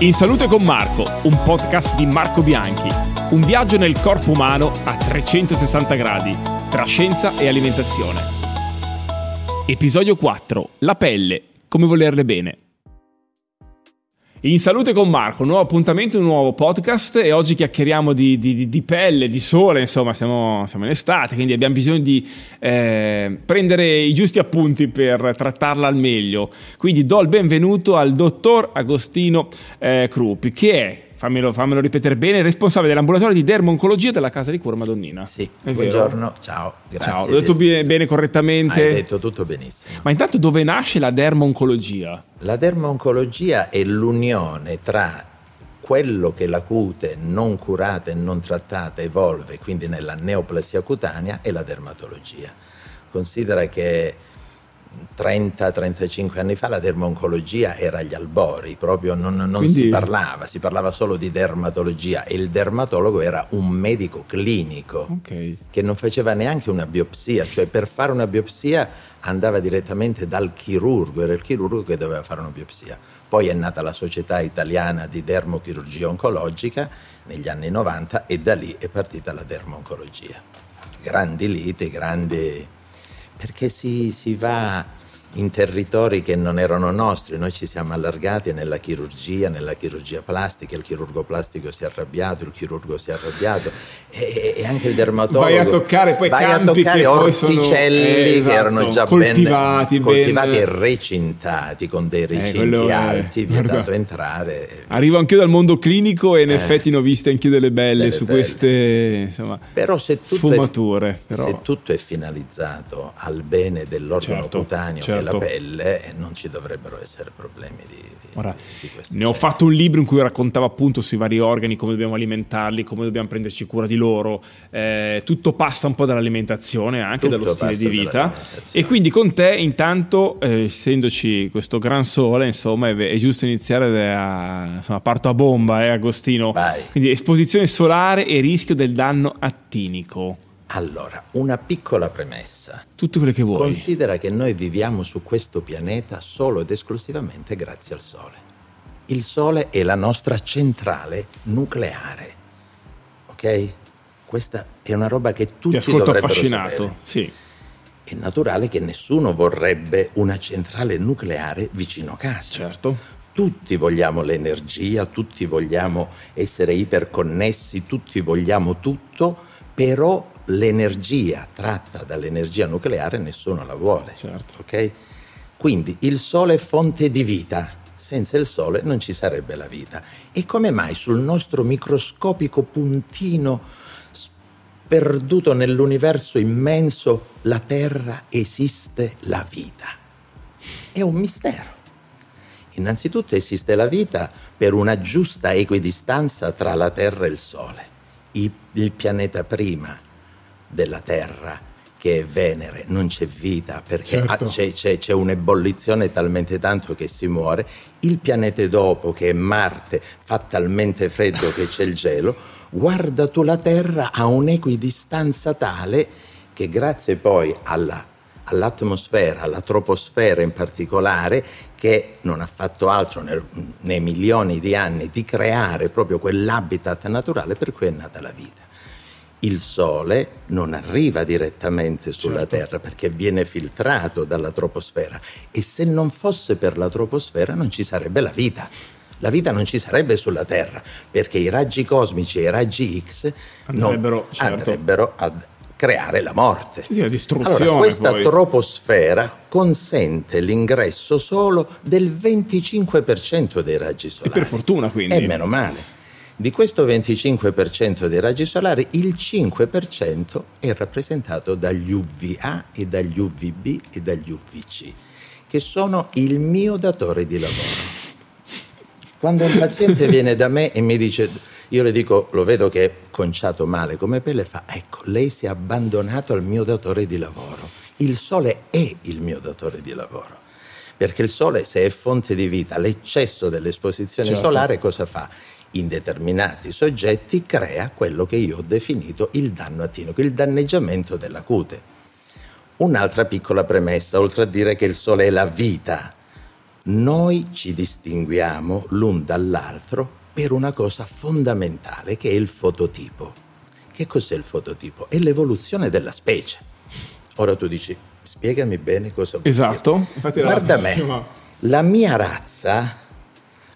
In Salute con Marco, un podcast di Marco Bianchi. Un viaggio nel corpo umano a 360 gradi, tra scienza e alimentazione. Episodio 4. La pelle, come volerle bene. In Salute con Marco, un nuovo appuntamento, un nuovo podcast e oggi chiacchieriamo di, di, di pelle, di sole, insomma siamo, siamo, in estate, quindi abbiamo bisogno di eh, prendere i giusti appunti per trattarla al meglio. Quindi do il benvenuto al dottor Agostino eh, Cruppi, che è fammelo, fammelo, ripetere bene, responsabile dell'ambulatorio di dermoncologia della Casa di Cura Madonnina. Sì, È buongiorno, vero? ciao, grazie. Ciao, l'ho detto bene, bene, correttamente? Hai detto tutto benissimo. Ma intanto dove nasce la dermoncologia? La dermoncologia è l'unione tra quello che la cute non curata e non trattata evolve, quindi nella neoplasia cutanea, e la dermatologia. Considera che 30-35 anni fa la dermoncologia era agli albori, proprio non, non Quindi... si parlava, si parlava solo di dermatologia e il dermatologo era un medico clinico okay. che non faceva neanche una biopsia, cioè per fare una biopsia andava direttamente dal chirurgo, era il chirurgo che doveva fare una biopsia. Poi è nata la Società Italiana di Dermochirurgia Oncologica negli anni 90 e da lì è partita la dermoncologia. Grandi liti, grandi perché si, si va in territori che non erano nostri, noi ci siamo allargati nella chirurgia, nella chirurgia plastica, il chirurgo plastico si è arrabbiato, il chirurgo si è arrabbiato e, e anche il dermatologo. Vai a toccare poi vai campi a toccare orticelli sono, eh, esatto, che erano già coltivati, ben, coltivati e recintati con dei recinti eh, alti, è, vietato entrare. Arrivo anch'io dal mondo clinico e in eh, effetti ne ho viste anch'io delle belle delle su belle. queste insomma, però se sfumature. È, però. Se tutto è finalizzato al bene dell'organo certo, cutaneo certo certo. pelle non ci dovrebbero essere problemi di, di, Ora, di questo. Ne genere. ho fatto un libro in cui raccontavo appunto sui vari organi, come dobbiamo alimentarli, come dobbiamo prenderci cura di loro. Eh, tutto passa un po' dall'alimentazione, anche tutto dallo stile di vita. E quindi con te, intanto, eh, essendoci questo gran sole, insomma, è, è giusto iniziare a insomma, parto a bomba, eh, Agostino. Vai. Quindi esposizione solare e rischio del danno attinico. Allora, una piccola premessa. Tutto quello che vuoi. Considera che noi viviamo su questo pianeta solo ed esclusivamente grazie al Sole. Il Sole è la nostra centrale nucleare. Ok? Questa è una roba che tutti Ti ascolto affascinato, sapere. sì. È naturale che nessuno vorrebbe una centrale nucleare vicino a casa. Certo tutti vogliamo l'energia, tutti vogliamo essere iperconnessi, tutti vogliamo tutto, però l'energia tratta dall'energia nucleare nessuno la vuole. Certo. Okay? Quindi il Sole è fonte di vita. Senza il Sole non ci sarebbe la vita. E come mai sul nostro microscopico puntino sperduto nell'universo immenso la Terra esiste la vita? È un mistero. Innanzitutto esiste la vita per una giusta equidistanza tra la Terra e il Sole. Il pianeta prima della Terra che è Venere, non c'è vita perché certo. c'è, c'è, c'è, un'ebollizione talmente tanto che si muore, il pianeta dopo che è Marte fa talmente freddo che c'è il gelo, guarda tu la Terra a un'equidistanza tale che grazie poi alla, all'atmosfera, alla troposfera in particolare, che non ha fatto altro nel, nei milioni di anni di creare proprio quell'habitat naturale per cui è nata la vita il Sole non arriva direttamente sulla certo. Terra perché viene filtrato dalla troposfera e se non fosse per la troposfera non ci sarebbe la vita. La vita non ci sarebbe sulla Terra perché i raggi cosmici e i raggi X andrebbero, certo. andrebbero a creare la morte. Sì, sì, la distruzione. Allora, questa poi. troposfera consente l'ingresso solo del 25% dei raggi solari. E per fortuna quindi. E meno male. Di questo 25% dei raggi solari, il 5% è rappresentato dagli UVA e dagli UVB e dagli UVC, che sono il mio datore di lavoro. Quando un paziente viene da me e mi dice, io le dico, lo vedo che è conciato male come pelle, fa, ecco, lei si è abbandonato al mio datore di lavoro. Il sole è il mio datore di lavoro perché il sole se è fonte di vita, l'eccesso dell'esposizione certo. solare cosa fa? in determinati soggetti crea quello che io ho definito il danno atinico, il danneggiamento della cute. Un'altra piccola premessa, oltre a dire che il sole è la vita, Noi ci distinguiamo l'un dall'altro per una cosa fondamentale che è il fototipo. Che cos'è il fototipo? È l'evoluzione della specie. Ora tu dici, spiegami bene cosa vuol Esatto, infatti Guarda la me, la mia razza,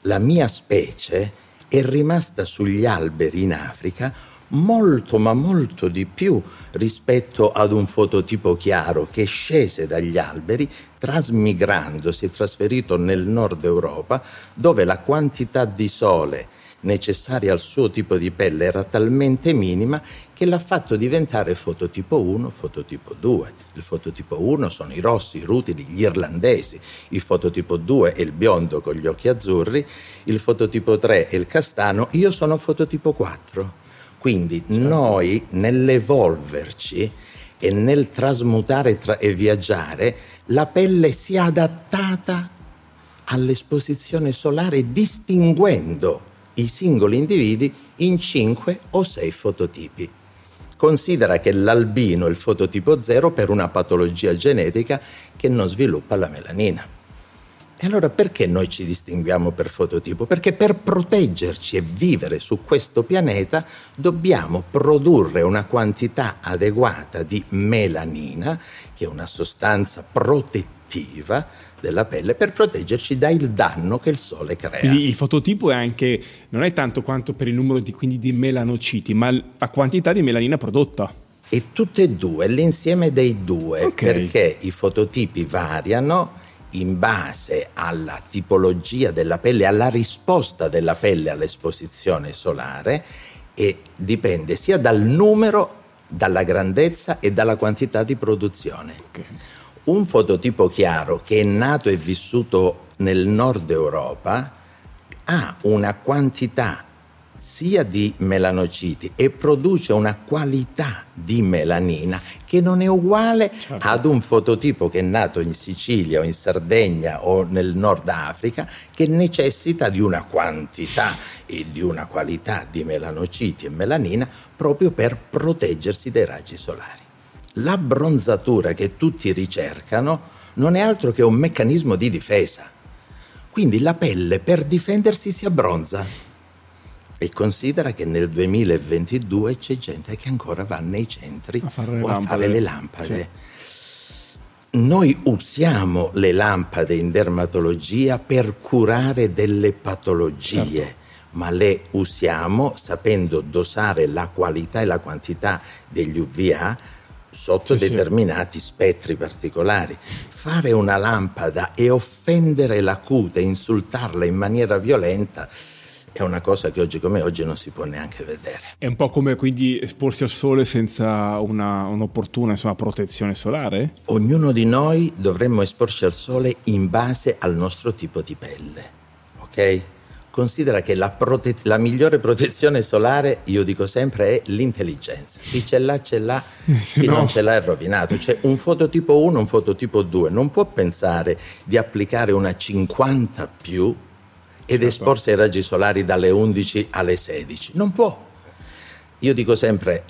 la mia specie è rimasta sugli alberi in Africa molto ma molto di più rispetto ad un fototipo chiaro che scese dagli alberi trasmigrando, si è trasferito nel nord Europa dove la quantità di sole necessaria al suo tipo di pelle era talmente minima che l'ha fatto diventare fototipo 1, fototipo 2. Il fototipo 1 sono i rossi, i rutili, gli irlandesi, il fototipo 2 è il biondo con gli occhi azzurri, il fototipo 3 è il castano, io sono fototipo 4. Quindi noi nell'evolverci e nel trasmutare tra- e viaggiare, la pelle si è adattata all'esposizione solare distinguendo i singoli individui in 5 o 6 fototipi. Considera che l'albino è il fototipo 0 per una patologia genetica che non sviluppa la melanina. E allora perché noi ci distinguiamo per fototipo? Perché per proteggerci e vivere su questo pianeta dobbiamo produrre una quantità adeguata di melanina, che è una sostanza protettiva della pelle, per proteggerci dal danno che il sole crea. Quindi il fototipo è anche, non è tanto quanto per il numero di, quindi di melanociti, ma la quantità di melanina prodotta. E tutte e due, l'insieme dei due, Ok. perché i fototipi variano in base alla tipologia della pelle, alla risposta della pelle all'esposizione solare e dipende sia dal numero, dalla grandezza e dalla quantità di produzione. Un fototipo chiaro che è nato e vissuto nel nord Europa ha una quantità sia di melanociti e produce una qualità di melanina che non è uguale Certo. ad un fototipo che è nato in Sicilia o in Sardegna o nel Nord Africa che necessita di una quantità e di una qualità di melanociti e melanina proprio per proteggersi dai raggi solari. La bronzatura che tutti ricercano non è altro che un meccanismo di difesa. Quindi la pelle per difendersi si abbronza. E considera che nel 2022 c'è gente che ancora va nei centri A fare le lampade. fare le lampade. Noi usiamo le lampade in dermatologia per curare delle patologie, Certo. ma le usiamo sapendo dosare la qualità e la quantità degli UVA sotto Sì, sì. determinati spettri particolari. Fare una lampada e offendere la cute, insultarla in maniera violenta è una cosa che oggi come oggi non si può neanche vedere. È un po' come quindi esporsi al sole senza una, un'opportuna insomma, protezione solare? Ognuno di noi dovremmo esporci al sole in base al nostro tipo di pelle, ok? Considera che la, prote- la migliore protezione solare, io dico sempre, è l'intelligenza. Chi ce l'ha, ce l'ha, chi no- non ce l'ha è rovinato. Cioè un fototipo 1, un fototipo 2 non può pensare di applicare una 50 più ed Certo. esporsi ai raggi solari dalle 11 alle 16. Non può. Io dico sempre,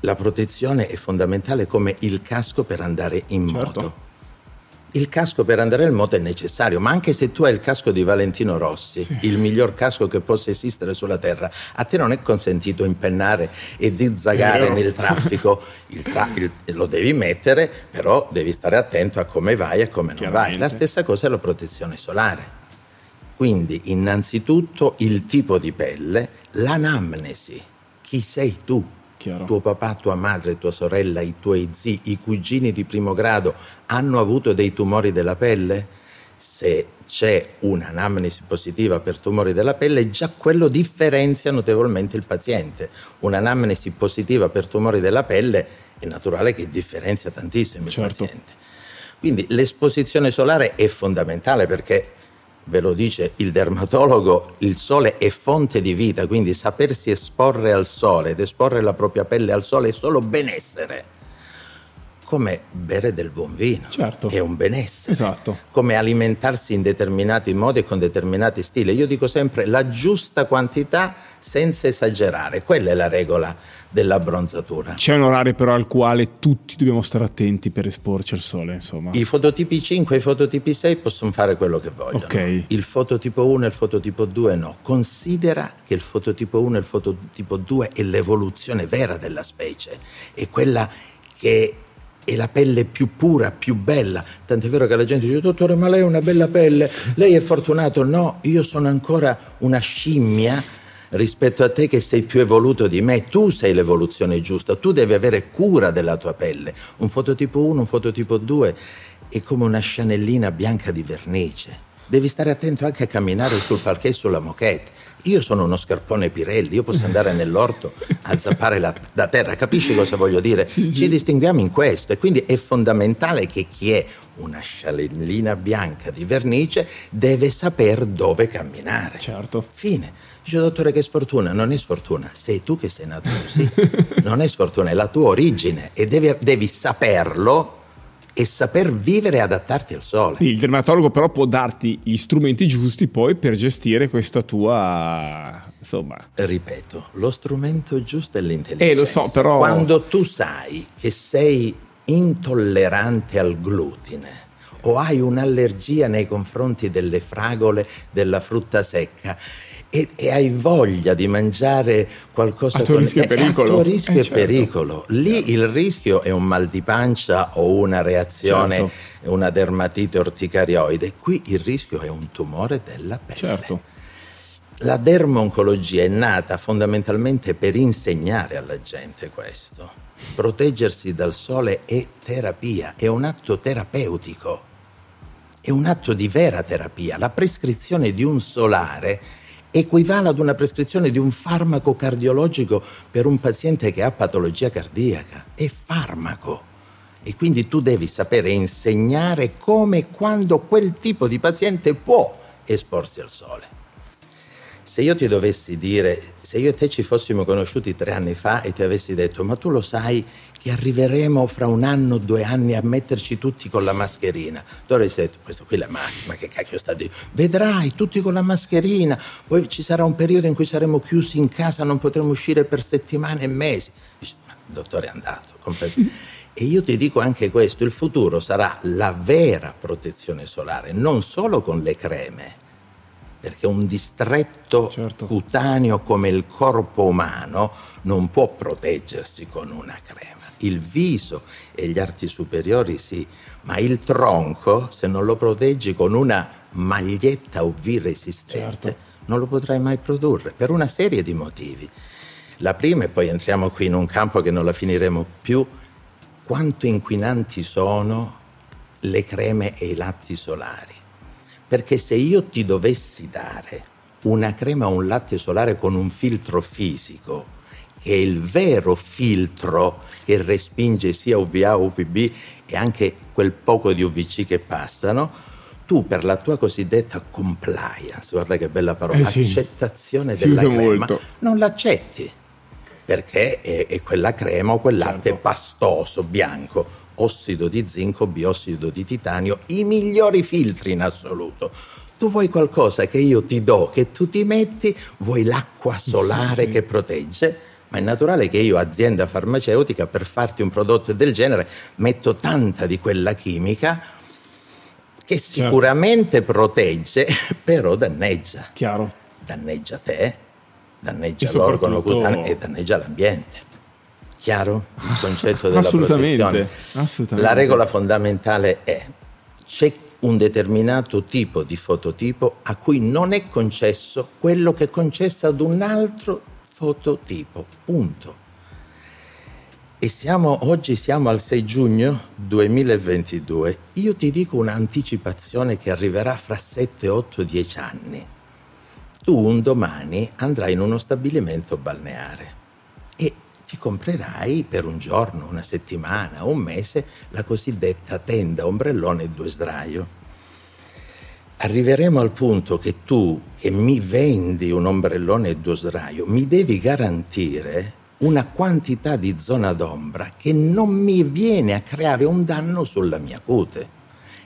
la protezione è fondamentale come il casco per andare in Certo. moto. Il casco per andare in moto è necessario, ma anche se tu hai il casco di Valentino Rossi, il miglior casco che possa esistere sulla Terra, a te non è consentito impennare e zizzagare nel traffico. Il tra- il- lo devi mettere, però devi stare attento a come vai e come non vai. La stessa cosa è la protezione solare. Quindi, innanzitutto, il tipo di pelle, l'anamnesi. Chi sei tu? Chiaro. Tuo papà, tua madre, tua sorella, i tuoi zii, i cugini di primo grado hanno avuto dei tumori della pelle? Se c'è un'anamnesi positiva per tumori della pelle, già quello differenzia notevolmente il paziente. Un'anamnesi positiva per tumori della pelle è naturale che differenzia tantissimo il Certo. paziente. Quindi l'esposizione solare è fondamentale perché, ve lo dice il dermatologo, il sole è fonte di vita, quindi sapersi esporre al sole ed esporre la propria pelle al sole è solo benessere. Come bere del buon vino, certo. è un benessere, esatto. come alimentarsi in determinati modi e con determinati stili. Io dico sempre la giusta quantità senza esagerare, quella è la regola della bronzatura. C'è un orario però al quale tutti dobbiamo stare attenti per esporci al sole, insomma. I fototipi 5 e i fototipi 6 possono fare quello che vogliono. Okay. Il fototipo 1 e il fototipo 2 no. Considera che il fototipo 1 e il fototipo 2 è l'evoluzione vera della specie, è quella che è la pelle più pura, più bella. Tant'è vero che la gente dice, dottore, ma lei ha una bella pelle, lei è fortunato. No, io sono ancora una scimmia rispetto a te che sei più evoluto di me. Tu sei l'evoluzione giusta, tu devi avere cura della tua pelle. Un fototipo 1, un fototipo 2 è come una scianellina bianca di vernice. Devi stare attento anche a camminare sul parquet sulla moquette. Io sono uno scarpone Pirelli, io posso andare nell'orto a zappare la, la terra, capisci cosa voglio dire? Ci distinguiamo in questo e quindi è fondamentale che chi è una scialellina bianca di vernice deve saper dove camminare. Certo. Fine. Dice dottore che sfortuna, non è sfortuna, sei tu che sei nato così, non è sfortuna, è la tua origine e devi, devi saperlo e saper vivere e adattarti al sole. Il dermatologo però può darti gli strumenti giusti poi per gestire questa tua insomma. Ripeto, lo strumento giusto è l'intelligenza. Eh, lo so, però quando tu sai che sei intollerante al glutine o hai un'allergia nei confronti delle fragole, della frutta secca e, e, hai voglia di mangiare qualcosa a tuo con rischio e pericolo. A tuo rischio eh, e certo. pericolo. Lì certo. il rischio è un mal di pancia o una reazione, certo. una dermatite orticarioide. Qui il rischio è un tumore della pelle. Certo. La dermoncologia è nata fondamentalmente per insegnare alla gente questo. Proteggersi dal sole è terapia, è un atto terapeutico, è un atto di vera terapia. La prescrizione di un solare equivale ad una prescrizione di un farmaco cardiologico per un paziente che ha patologia cardiaca. È farmaco. E quindi tu devi sapere insegnare come e quando quel tipo di paziente può esporsi al sole. Se io ti dovessi dire, se io e te ci fossimo conosciuti tre anni fa e ti avessi detto, ma tu lo sai che arriveremo fra un anno o due anni a metterci tutti con la mascherina, tu avresti detto, questo qui è la macchina, ma che cacchio sta dicendo? Vedrai, tutti con la mascherina, poi ci sarà un periodo in cui saremo chiusi in casa, non potremo uscire per settimane e mesi. Dice, ma il dottore è andato. E io ti dico anche questo, il futuro sarà la vera protezione solare, non solo con le creme, perché un distretto certo. cutaneo come il corpo umano non può proteggersi con una crema. Il viso e gli arti superiori sì, ma il tronco, se non lo proteggi con una maglietta UV resistente, certo. non lo potrai mai produrre per una serie di motivi. La prima, e poi entriamo qui in un campo che non la finiremo più, quanto inquinanti sono le creme e i latti solari. Perché se io ti dovessi dare una crema o un latte solare con un filtro fisico, che è il vero filtro che respinge sia UVA, UVB e anche quel poco di UVC che passano, tu per la tua cosiddetta compliance, guarda che bella parola, eh sì. accettazione si della crema, molto. non l'accetti perché è, è quella crema o quel latte Certo. pastoso, bianco, ossido di zinco, biossido di titanio, i migliori filtri in assoluto. Tu vuoi qualcosa che io ti do, che tu ti metti, vuoi l'acqua solare Sì. che protegge? Ma è naturale che io, azienda farmaceutica, per farti un prodotto del genere, metto tanta di quella chimica che Certo. sicuramente protegge, però danneggia. Chiaro. Danneggia te, danneggia E l'organo cutaneo e danneggia l'ambiente. Chiaro? Il concetto della Assolutamente, protezione. assolutamente. La regola fondamentale è c'è un determinato tipo di fototipo a cui non è concesso quello che è concesso ad un altro fototipo. Punto. E siamo, oggi siamo al 6 giugno 2022. Io ti dico un'anticipazione che arriverà fra 7, 8, 10 anni. Tu un domani andrai in uno stabilimento balneare e ti comprerai per un giorno, una settimana, un mese la cosiddetta tenda, ombrellone e due sdraio. Arriveremo al punto che tu, che mi vendi un ombrellone e due sdraio, mi devi garantire una quantità di zona d'ombra che non mi viene a creare un danno sulla mia cute.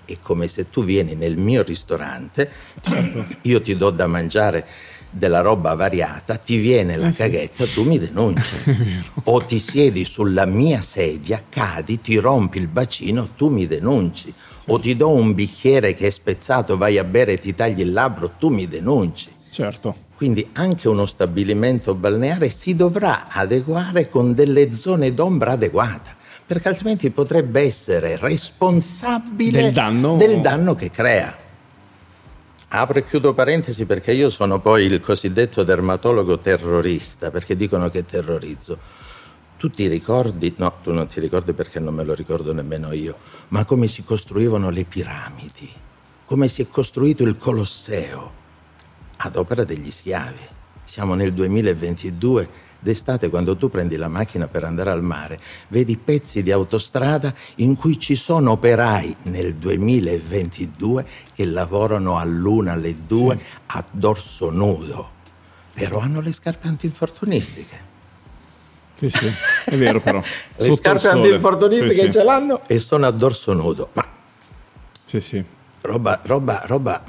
È come se tu vieni nel mio ristorante, certo. io ti do da mangiare della roba variata, ti viene la eh sì. caghetta, tu mi denunci. o ti siedi sulla mia sedia, cadi, ti rompi il bacino, tu mi denunci. O ti do un bicchiere che è spezzato, vai a bere e ti tagli il labbro, tu mi denunci. Certo. Quindi anche uno stabilimento balneare si dovrà adeguare con delle zone d'ombra adeguate, perché altrimenti potrebbe essere responsabile del danno, del danno che crea. Apro e chiudo parentesi perché io sono poi il cosiddetto dermatologo terrorista, perché dicono che terrorizzo. Tu ti ricordi, no, tu non ti ricordi perché non me lo ricordo nemmeno io, ma come si costruivano le piramidi, come si è costruito il Colosseo ad opera degli schiavi. Siamo nel 2022 d'estate quando tu prendi la macchina per andare al mare, vedi pezzi di autostrada in cui ci sono operai nel 2022 che lavorano all'una, alle due, sì. a dorso nudo, però sì. hanno le scarpe antinfortunistiche. Sì, sì, è vero però. le Sotto scarpe antinfortunistiche sì, ce l'hanno e sono a dorso nudo, ma... Sì, sì. Roba, roba, roba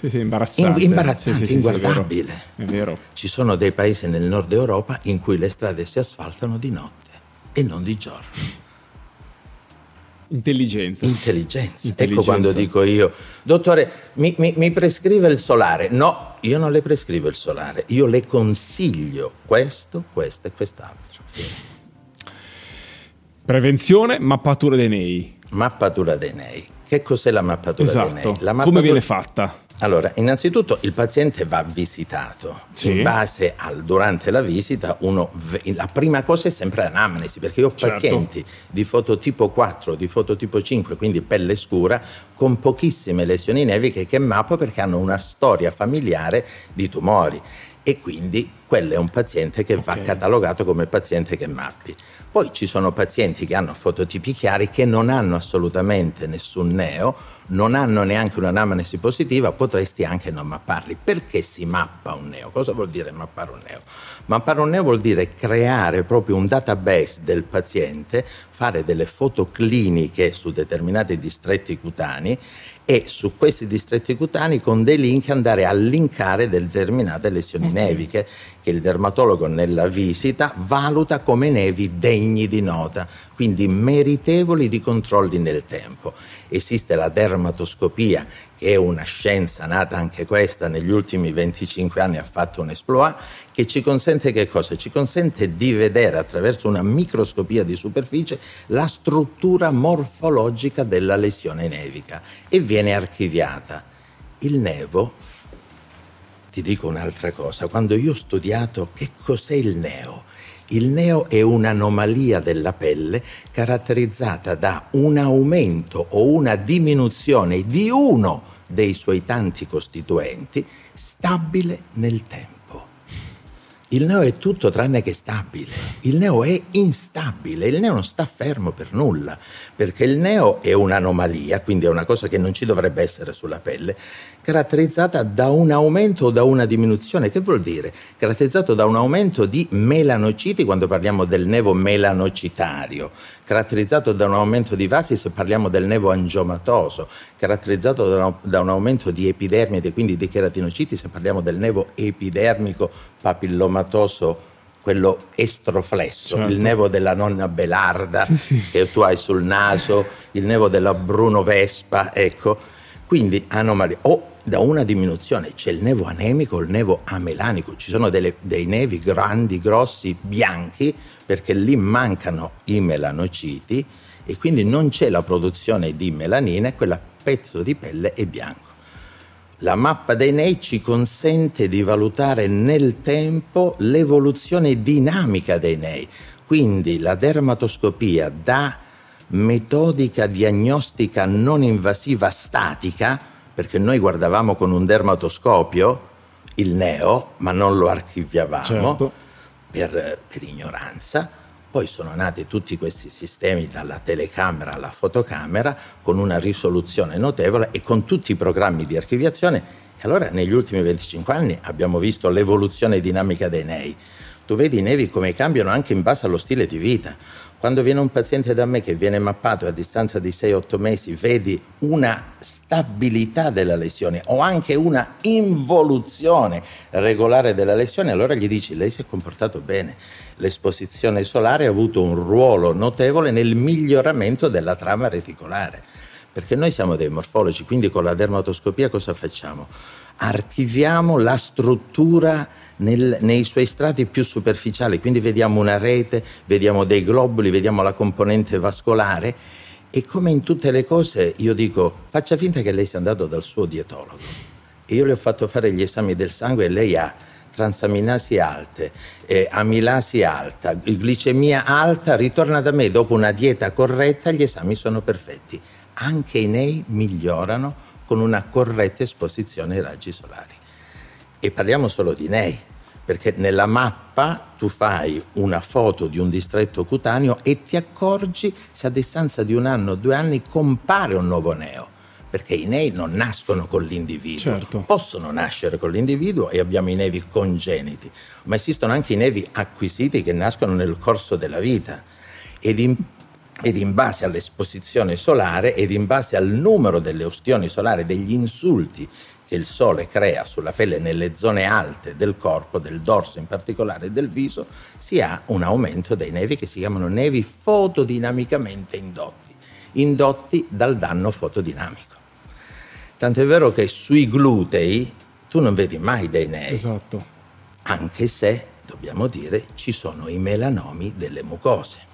sì, sì, imbarazzante. imbarazzante, sì, inguardabile. È vero. è vero. Ci sono dei paesi nel nord Europa in cui le strade si asfaltano di notte e non di giorno. Intelligenza. Intelligenza. Intelligenza. Ecco quando dico io, dottore, mi, mi, mi, prescrive il solare. No, io non le prescrivo il solare, io le consiglio questo, questo e quest'altro. Prevenzione, mappatura dei nei. Mappatura dei nei. Che cos'è la mappatura esatto. dei nei? La mappatura... Come viene fatta? Allora, innanzitutto il paziente va visitato. Sì. In base al durante la visita, uno, la prima cosa è sempre l'anamnesi, perché io ho certo. pazienti di fototipo 4, di fototipo 5, quindi pelle scura, con pochissime lesioni neviche che mappo perché hanno una storia familiare di tumori e quindi quello è un paziente che okay. va catalogato come paziente che mappi. Poi ci sono pazienti che hanno fototipi chiari che non hanno assolutamente nessun neo, non hanno neanche un'anamnesi positiva, potresti anche non mapparli. Perché si mappa un neo? Cosa vuol dire mappare un neo? Mappare un neo vuol dire creare proprio un database del paziente, fare delle foto cliniche su determinati distretti cutanei e su questi distretti cutanei con dei link andare a linkare determinate lesioni neviche che il dermatologo nella visita valuta come nevi degni di nota, quindi meritevoli di controlli nel tempo. Esiste la dermatoscopia, che è una scienza nata anche questa negli ultimi 25 anni, ha fatto un esploit, che ci consente che cosa? Ci consente di vedere attraverso una microscopia di superficie la struttura morfologica della lesione nevica e viene archiviata. Il nevo, ti dico un'altra cosa, quando io ho studiato che cos'è il neo, il neo è un'anomalia della pelle caratterizzata da un aumento o una diminuzione di uno dei suoi tanti costituenti stabile nel tempo. Il neo è tutto tranne che stabile. Il neo è instabile, il neo non sta fermo per nulla, perché il neo è un'anomalia, quindi è una cosa che non ci dovrebbe essere sulla pelle, caratterizzata da un aumento o da una diminuzione. Che vuol dire? Caratterizzato da un aumento di melanociti quando parliamo del nevo melanocitario, caratterizzato da un aumento di vasi se parliamo del nevo angiomatoso, caratterizzato da, una, da un aumento di epidermide, quindi di cheratinociti se parliamo del nevo epidermico papillomatoso quello estroflesso, certo. il nevo della nonna Belarda sì, sì, che tu hai sul naso, il nevo della Bruno Vespa, ecco quindi anomalie o da una diminuzione. C'è il nevo anemico, il nevo amelanico, ci sono delle, dei nevi grandi, grossi, bianchi, perché lì mancano i melanociti e quindi non c'è la produzione di melanina e quel pezzo di pelle è bianco. La mappa dei nei ci consente di valutare nel tempo l'evoluzione dinamica dei nei, quindi la dermatoscopia dà metodica diagnostica non invasiva statica, perché noi guardavamo con un dermatoscopio il neo, ma non lo archiviavamo certo. per, per ignoranza. Poi sono nati tutti questi sistemi dalla telecamera alla fotocamera con una risoluzione notevole e con tutti i programmi di archiviazione. E allora negli ultimi 25 anni abbiamo visto l'evoluzione dinamica dei nei tu vedi i nevi come cambiano anche in base allo stile di vita. Quando viene un paziente da me che viene mappato a distanza di 6-8 mesi vedi una stabilità della lesione o anche una involuzione regolare della lesione, allora gli dici lei si è comportato bene. L'esposizione solare ha avuto un ruolo notevole nel miglioramento della trama reticolare. Perché noi siamo dei morfologi, quindi con la dermatoscopia cosa facciamo? Archiviamo la struttura nel, nei suoi strati più superficiali, quindi vediamo una rete, vediamo dei globuli, vediamo la componente vascolare e come in tutte le cose io dico faccia finta che lei sia andato dal suo dietologo e io le ho fatto fare gli esami del sangue e lei ha transaminasi alte, eh, amilasi alta, glicemia alta, ritorna da me dopo una dieta corretta, gli esami sono perfetti. Anche i nei migliorano con una corretta esposizione ai raggi solari. E parliamo solo di nei perché nella mappa tu fai una foto di un distretto cutaneo e ti accorgi se a distanza di un anno o due anni compare un nuovo neo. Perché i nei non nascono con l'individuo, certo. possono nascere con l'individuo e abbiamo i nevi congeniti, ma esistono anche i nevi acquisiti che nascono nel corso della vita. Ed in ed in base all'esposizione solare ed in base al numero delle ustioni solari, degli insulti che il sole crea sulla pelle nelle zone alte del corpo, del dorso in particolare del viso, si ha un aumento dei nevi che si chiamano nevi fotodinamicamente indotti, indotti dal danno fotodinamico. Tant'è vero che sui glutei tu non vedi mai dei nevi. Esatto. Anche se, dobbiamo dire, ci sono i melanomi delle mucose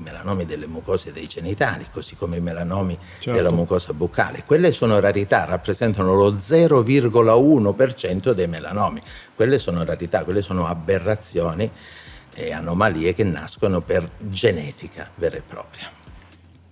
i melanomi delle mucose dei genitali, così come i melanomi certo. della mucosa buccale. Quelle sono rarità, rappresentano lo 0,1% dei melanomi. Quelle sono rarità, quelle sono aberrazioni e anomalie che nascono per genetica vera e propria.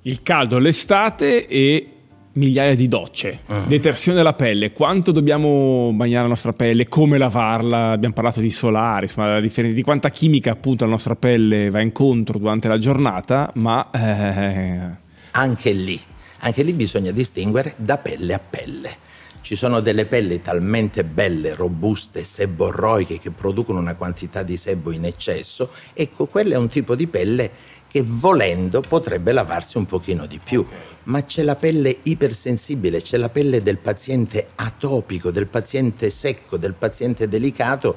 Il caldo, l'estate e migliaia di docce, uh detersione della pelle, quanto dobbiamo bagnare la nostra pelle, come lavarla, abbiamo parlato di solari, insomma, di quanta chimica appunto la nostra pelle va incontro durante la giornata, ma... Eh... Anche lì, anche lì bisogna distinguere da pelle a pelle. Ci sono delle pelli talmente belle, robuste, seborroiche che producono una quantità di sebo in eccesso, ecco, quello è un tipo di pelle che volendo potrebbe lavarsi un pochino di più. Ma c'è la pelle ipersensibile, c'è la pelle del paziente atopico, del paziente secco, del paziente delicato,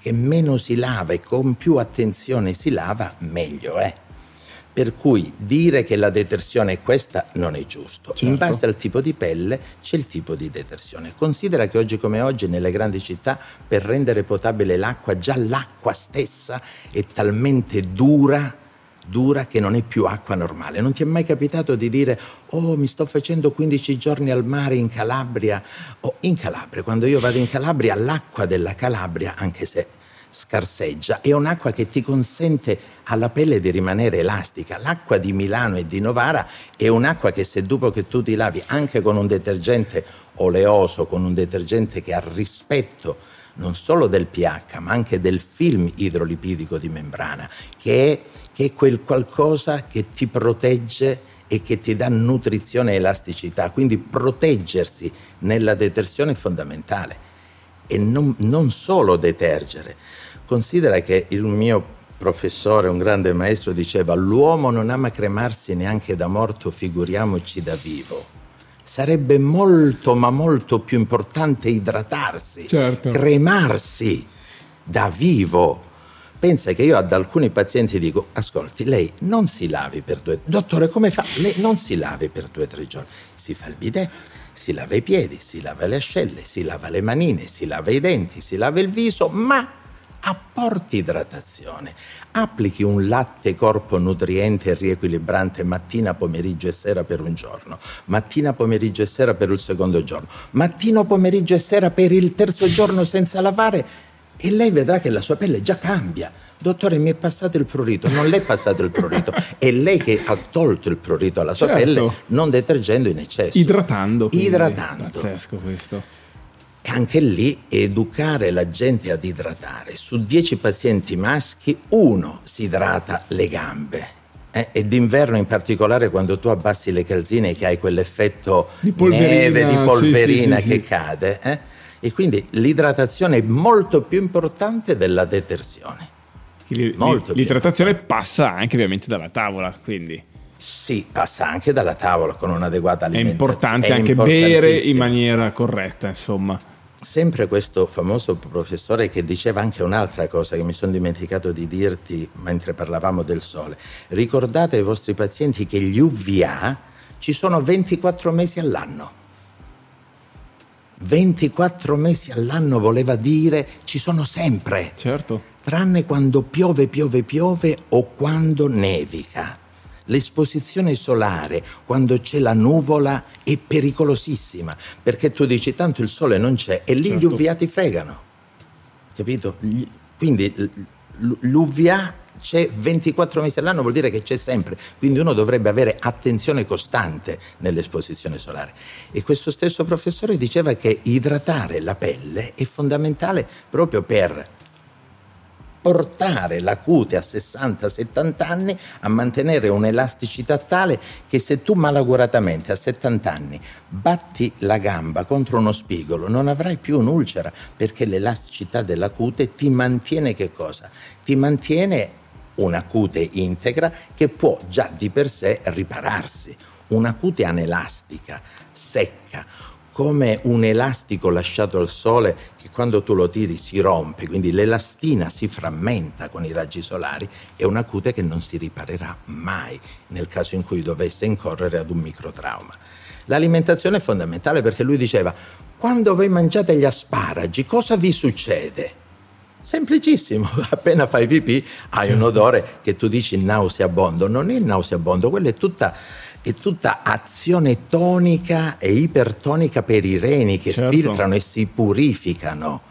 che meno si lava e con più attenzione si lava, meglio è. Per cui dire che la detersione è questa non è giusto. Certo. In base al tipo di pelle c'è il tipo di detersione. Considera che oggi come oggi nelle grandi città per rendere potabile l'acqua, già l'acqua stessa è talmente dura dura che non è più acqua normale. Non ti è mai capitato di dire oh mi sto facendo 15 giorni al mare in Calabria o oh, in Calabria, quando io vado in Calabria l'acqua della Calabria, anche se scarseggia, è un'acqua che ti consente alla pelle di rimanere elastica. L'acqua di Milano e di Novara è un'acqua che se dopo che tu ti lavi anche con un detergente oleoso, con un detergente che ha rispetto non solo del pH, ma anche del film idrolipidico di membrana, che è che è quel qualcosa che ti protegge e che ti dà nutrizione e elasticità. Quindi proteggersi nella detersione è fondamentale e non, non solo detergere. Considera che il mio professore, un grande maestro, diceva l'uomo non ama cremarsi neanche da morto, figuriamoci da vivo. Sarebbe molto, ma molto più importante idratarsi, certo. cremarsi da vivo Pensa che io ad alcuni pazienti dico, ascolti, lei non si lavi per due... Dottore, come fa? Lei non si lavi per due o tre giorni. Si fa il bidet, si lava i piedi, si lava le ascelle, si lava le manine, si lava i denti, si lava il viso, ma apporti idratazione. Applichi un latte corpo nutriente e riequilibrante mattina, pomeriggio e sera per un giorno, mattina, pomeriggio e sera per il secondo giorno, mattino, pomeriggio e sera per il terzo giorno senza lavare e lei vedrà che la sua pelle già cambia. Dottore, mi è passato il prurito. Non le è passato il prurito, è lei che ha tolto il prurito alla sua certo. pelle non detergendo in eccesso. Idratando. Quindi. Idratando. Pazzesco questo. E anche lì educare la gente ad idratare. Su 10 pazienti maschi, uno si idrata le gambe. Eh, e d'inverno in particolare quando tu abbassi le calzine che hai quell'effetto di neve, di polverina sì, sì, sì, che cade. Eh? E quindi l'idratazione è molto più importante della detersione. L'idratazione passa anche ovviamente dalla tavola, quindi. Sì, passa anche dalla tavola con un'adeguata alimentazione. È importante è anche bere in maniera corretta, insomma. Sempre questo famoso professore che diceva anche un'altra cosa che mi sono dimenticato di dirti mentre parlavamo del sole. Ricordate ai vostri pazienti che gli UVA ci sono 24 mesi all'anno. 24 mesi all'anno voleva dire ci sono sempre. Certo. Tranne quando piove, piove, piove o quando nevica. L'esposizione solare, quando c'è la nuvola, è pericolosissima, perché tu dici tanto il sole non c'è e lì certo. gli UVA ti fregano. Capito? Quindi l'UVA c'è 24 mesi all'anno, vuol dire che c'è sempre, quindi uno dovrebbe avere attenzione costante nell'esposizione solare. E questo stesso professore diceva che idratare la pelle è fondamentale proprio per portare la cute a 60-70 anni a mantenere un'elasticità tale che se tu malaguratamente a 70 anni batti la gamba contro uno spigolo non avrai più un'ulcera perché l'elasticità della cute ti mantiene che cosa? Ti mantiene una cute integra che può già di per sé ripararsi. Una cute anelastica, secca, come un elastico lasciato al sole che quando tu lo tiri si rompe, quindi l'elastina si frammenta con i raggi solari, è una cute che non si riparerà mai nel caso in cui dovesse incorrere ad un microtrauma. L'alimentazione è fondamentale perché lui diceva, quando voi mangiate gli asparagi, cosa vi succede? Semplicissimo, appena fai pipì hai un odore che tu dici nauseabondo, non è nauseabondo, quella è tutta è tutta azione tonica e ipertonica per i reni che certo. filtrano e si purificano.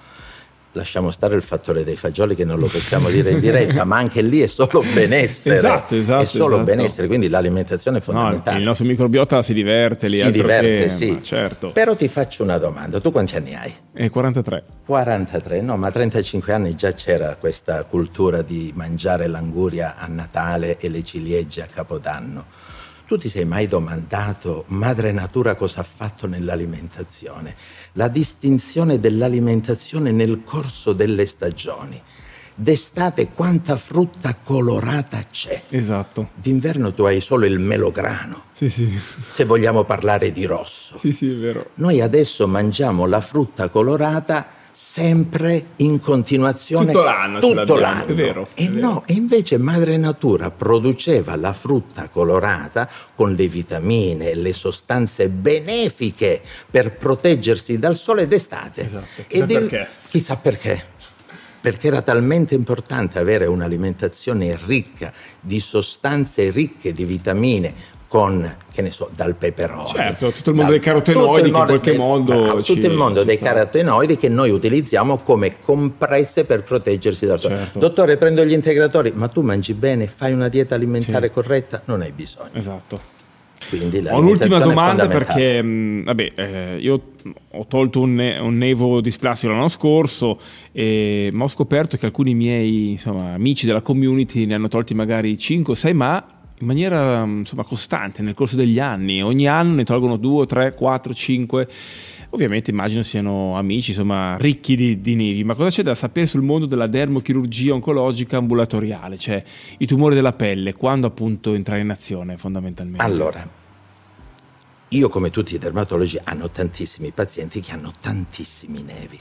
Lasciamo stare il fattore dei fagioli che non lo possiamo dire in diretta, ma anche lì è solo benessere. Esatto, esatto. È solo esatto. benessere, quindi l'alimentazione è fondamentale. No, il nostro microbiota si diverte lì. Si diverte, che... sì. certo. Però ti faccio una domanda, tu quanti anni hai? Eh, 43. 43, no, ma a 35 anni già c'era questa cultura di mangiare l'anguria a Natale e le ciliegie a Capodanno tu ti sei mai domandato, madre natura, cosa ha fatto nell'alimentazione? La distinzione dell'alimentazione nel corso delle stagioni. D'estate quanta frutta colorata c'è. Esatto. D'inverno tu hai solo il melograno. Sì, sì. Se vogliamo parlare di rosso. Sì, sì, è vero. Noi adesso mangiamo la frutta colorata sempre in continuazione tutto l'anno, tutto l'anno. È vero, e è vero. no, e invece madre natura produceva la frutta colorata con le vitamine, le sostanze benefiche per proteggersi dal sole d'estate. Esatto. Chissà Ed perché. Chissà perché perché era talmente importante avere un'alimentazione ricca di sostanze ricche di vitamine, con, che ne so, dal peperone. Certo, tutto il mondo dei carotenoidi che in qualche dei, modo... Bravo, ci, tutto il mondo dei sta. carotenoidi che noi utilizziamo come compresse per proteggersi dal sole. Certo. Dottore, prendo gli integratori, ma tu mangi bene, fai una dieta alimentare sì. corretta? Non hai bisogno. Esatto. Quindi ho un'ultima domanda perché mh, vabbè, eh, io ho tolto un, un nevo displastico l'anno scorso, e, ma ho scoperto che alcuni miei insomma, amici della community ne hanno tolti magari 5 o 6, ma in maniera insomma, costante nel corso degli anni. Ogni anno ne tolgono 2, 3, 4, 5. Ovviamente immagino siano amici, insomma, ricchi di, di nevi, ma cosa c'è da sapere sul mondo della dermochirurgia oncologica ambulatoriale, cioè i tumori della pelle, quando appunto entrare in azione fondamentalmente? Allora, io come tutti i dermatologi hanno tantissimi pazienti che hanno tantissimi nevi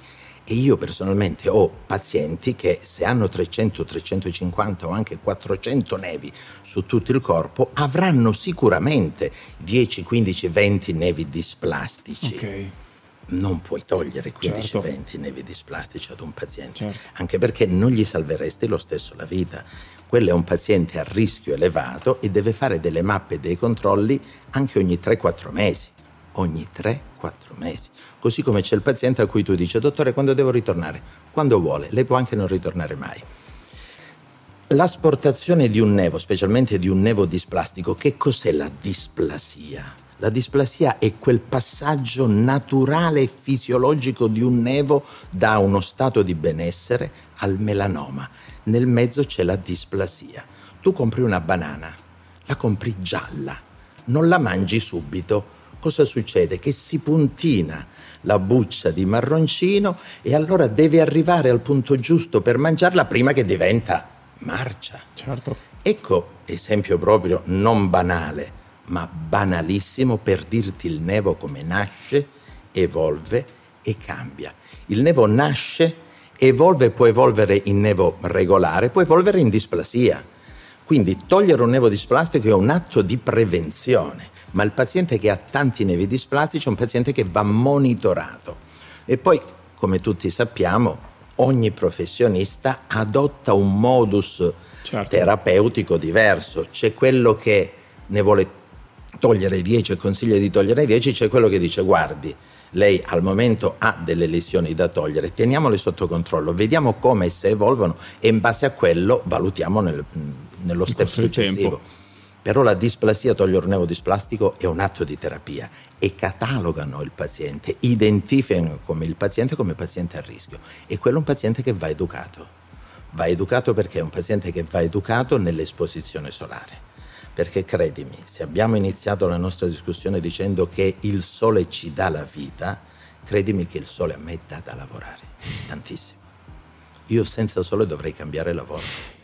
e io personalmente ho pazienti che se hanno 300, 350 o anche 400 nevi su tutto il corpo avranno sicuramente 10, 15, 20 nevi displastici. Okay. Non puoi togliere 15, certo. 20 nevi displastici ad un paziente, certo. anche perché non gli salveresti lo stesso la vita. Quello è un paziente a rischio elevato e deve fare delle mappe e dei controlli anche ogni 3-4 mesi ogni 3-4 mesi. Così come c'è il paziente a cui tu dici, dottore, quando devo ritornare? Quando vuole, lei può anche non ritornare mai. L'asportazione di un nevo, specialmente di un nevo displastico, che cos'è la displasia? La displasia è quel passaggio naturale e fisiologico di un nevo da uno stato di benessere al melanoma. Nel mezzo c'è la displasia. Tu compri una banana, la compri gialla, non la mangi subito, cosa succede? Che si puntina la buccia di marroncino e allora deve arrivare al punto giusto per mangiarla prima che diventa marcia. Certo. Ecco esempio proprio non banale, ma banalissimo per dirti il nevo come nasce, evolve e cambia. Il nevo nasce, evolve, può evolvere in nevo regolare, può evolvere in displasia. Quindi togliere un nevo displastico è un atto di prevenzione, ma il paziente che ha tanti nevi displastici è un paziente che va monitorato. E poi, come tutti sappiamo, ogni professionista adotta un modus certo. terapeutico diverso. C'è quello che ne vuole togliere 10 e consiglia di togliere 10, c'è quello che dice guardi, lei al momento ha delle lesioni da togliere, teniamole sotto controllo, vediamo come si evolvono e in base a quello valutiamo nel, nello step successivo. Tempo. Però la displasia, togliere un neodisplastico è un atto di terapia e catalogano il paziente, identificano come il paziente come paziente a rischio e quello è un paziente che va educato. Va educato perché è un paziente che va educato nell'esposizione solare. Perché credimi, se abbiamo iniziato la nostra discussione dicendo che il sole ci dà la vita, credimi che il sole a me dà da lavorare, tantissimo. Io senza sole dovrei cambiare lavoro.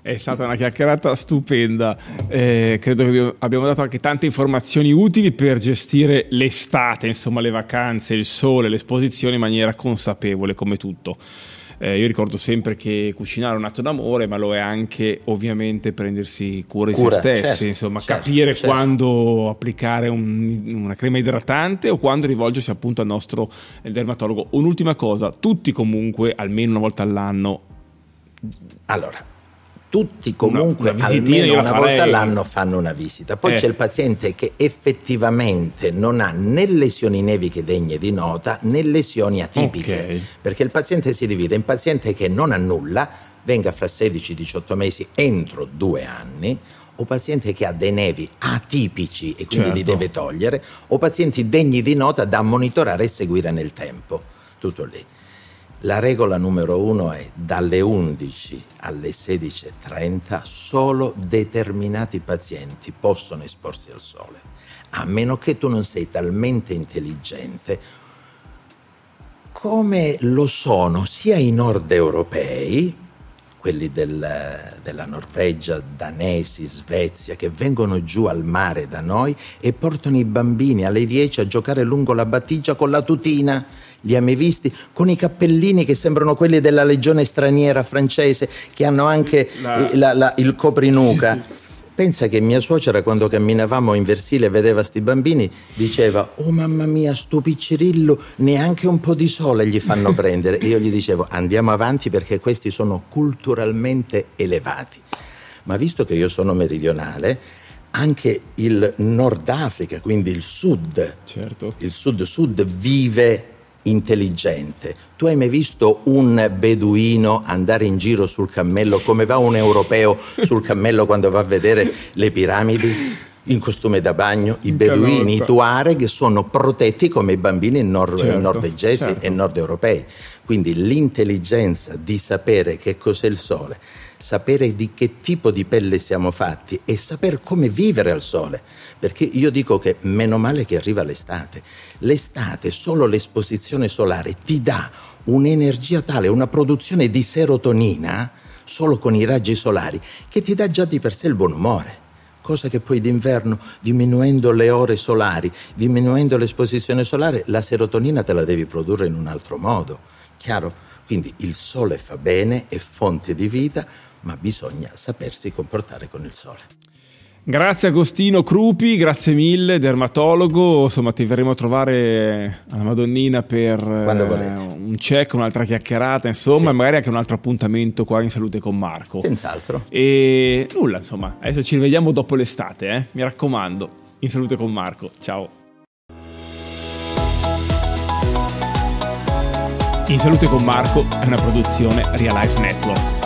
È stata una chiacchierata stupenda, eh, credo che abbiamo dato anche tante informazioni utili per gestire l'estate, insomma le vacanze, il sole, l'esposizione in maniera consapevole come tutto. Eh, io ricordo sempre che cucinare è un atto d'amore, ma lo è anche ovviamente prendersi cura di cura, se stessi, certo, insomma, certo, capire certo. quando applicare un, una crema idratante o quando rivolgersi appunto al nostro dermatologo. Un'ultima cosa, tutti comunque almeno una volta all'anno. Allora, tutti comunque una almeno una volta all'anno fanno una visita. Poi eh. c'è il paziente che effettivamente non ha né lesioni neviche degne di nota né lesioni atipiche, okay. perché il paziente si divide in paziente che non ha nulla, venga fra 16-18 mesi entro due anni, o paziente che ha dei nevi atipici e quindi certo. li deve togliere, o pazienti degni di nota da monitorare e seguire nel tempo. Tutto lì. La regola numero uno è dalle 11 alle 16.30 solo determinati pazienti possono esporsi al sole, a meno che tu non sei talmente intelligente come lo sono sia i nord europei, quelli del, della Norvegia, danesi, Svezia, che vengono giù al mare da noi e portano i bambini alle 10 a giocare lungo la battigia con la tutina li hai mai visti? Con i cappellini che sembrano quelli della legione straniera francese, che hanno anche la... La, la, il coprinuca. Sì, sì. Pensa che mia suocera quando camminavamo in Versile e vedeva sti bambini diceva "Oh mamma mia, sto piccirillo, neanche un po' di sole gli fanno prendere". E io gli dicevo "Andiamo avanti perché questi sono culturalmente elevati". Ma visto che io sono meridionale, anche il Nord Africa, quindi il Sud, certo. il Sud-Sud vive intelligente. Tu hai mai visto un beduino andare in giro sul cammello come va un europeo sul cammello quando va a vedere le piramidi? In costume da bagno, i beduini, i tuareg sono protetti come i bambini nor- certo, norvegesi certo. e nord europei. Quindi l'intelligenza di sapere che cos'è il sole, sapere di che tipo di pelle siamo fatti e sapere come vivere al sole. Perché io dico che meno male che arriva l'estate. L'estate, solo l'esposizione solare ti dà un'energia tale, una produzione di serotonina, solo con i raggi solari, che ti dà già di per sé il buon umore cosa che poi d'inverno, diminuendo le ore solari, diminuendo l'esposizione solare, la serotonina te la devi produrre in un altro modo. Chiaro? Quindi il sole fa bene, è fonte di vita, ma bisogna sapersi comportare con il sole. Grazie Agostino Crupi, grazie mille, dermatologo, insomma ti verremo a trovare alla Madonnina per eh, un check, un'altra chiacchierata, insomma, sì. magari anche un altro appuntamento qua in Salute con Marco. Senz'altro. E nulla, insomma, adesso ci rivediamo dopo l'estate, eh? mi raccomando, in Salute con Marco, ciao. In Salute con Marco è una produzione Realize Networks.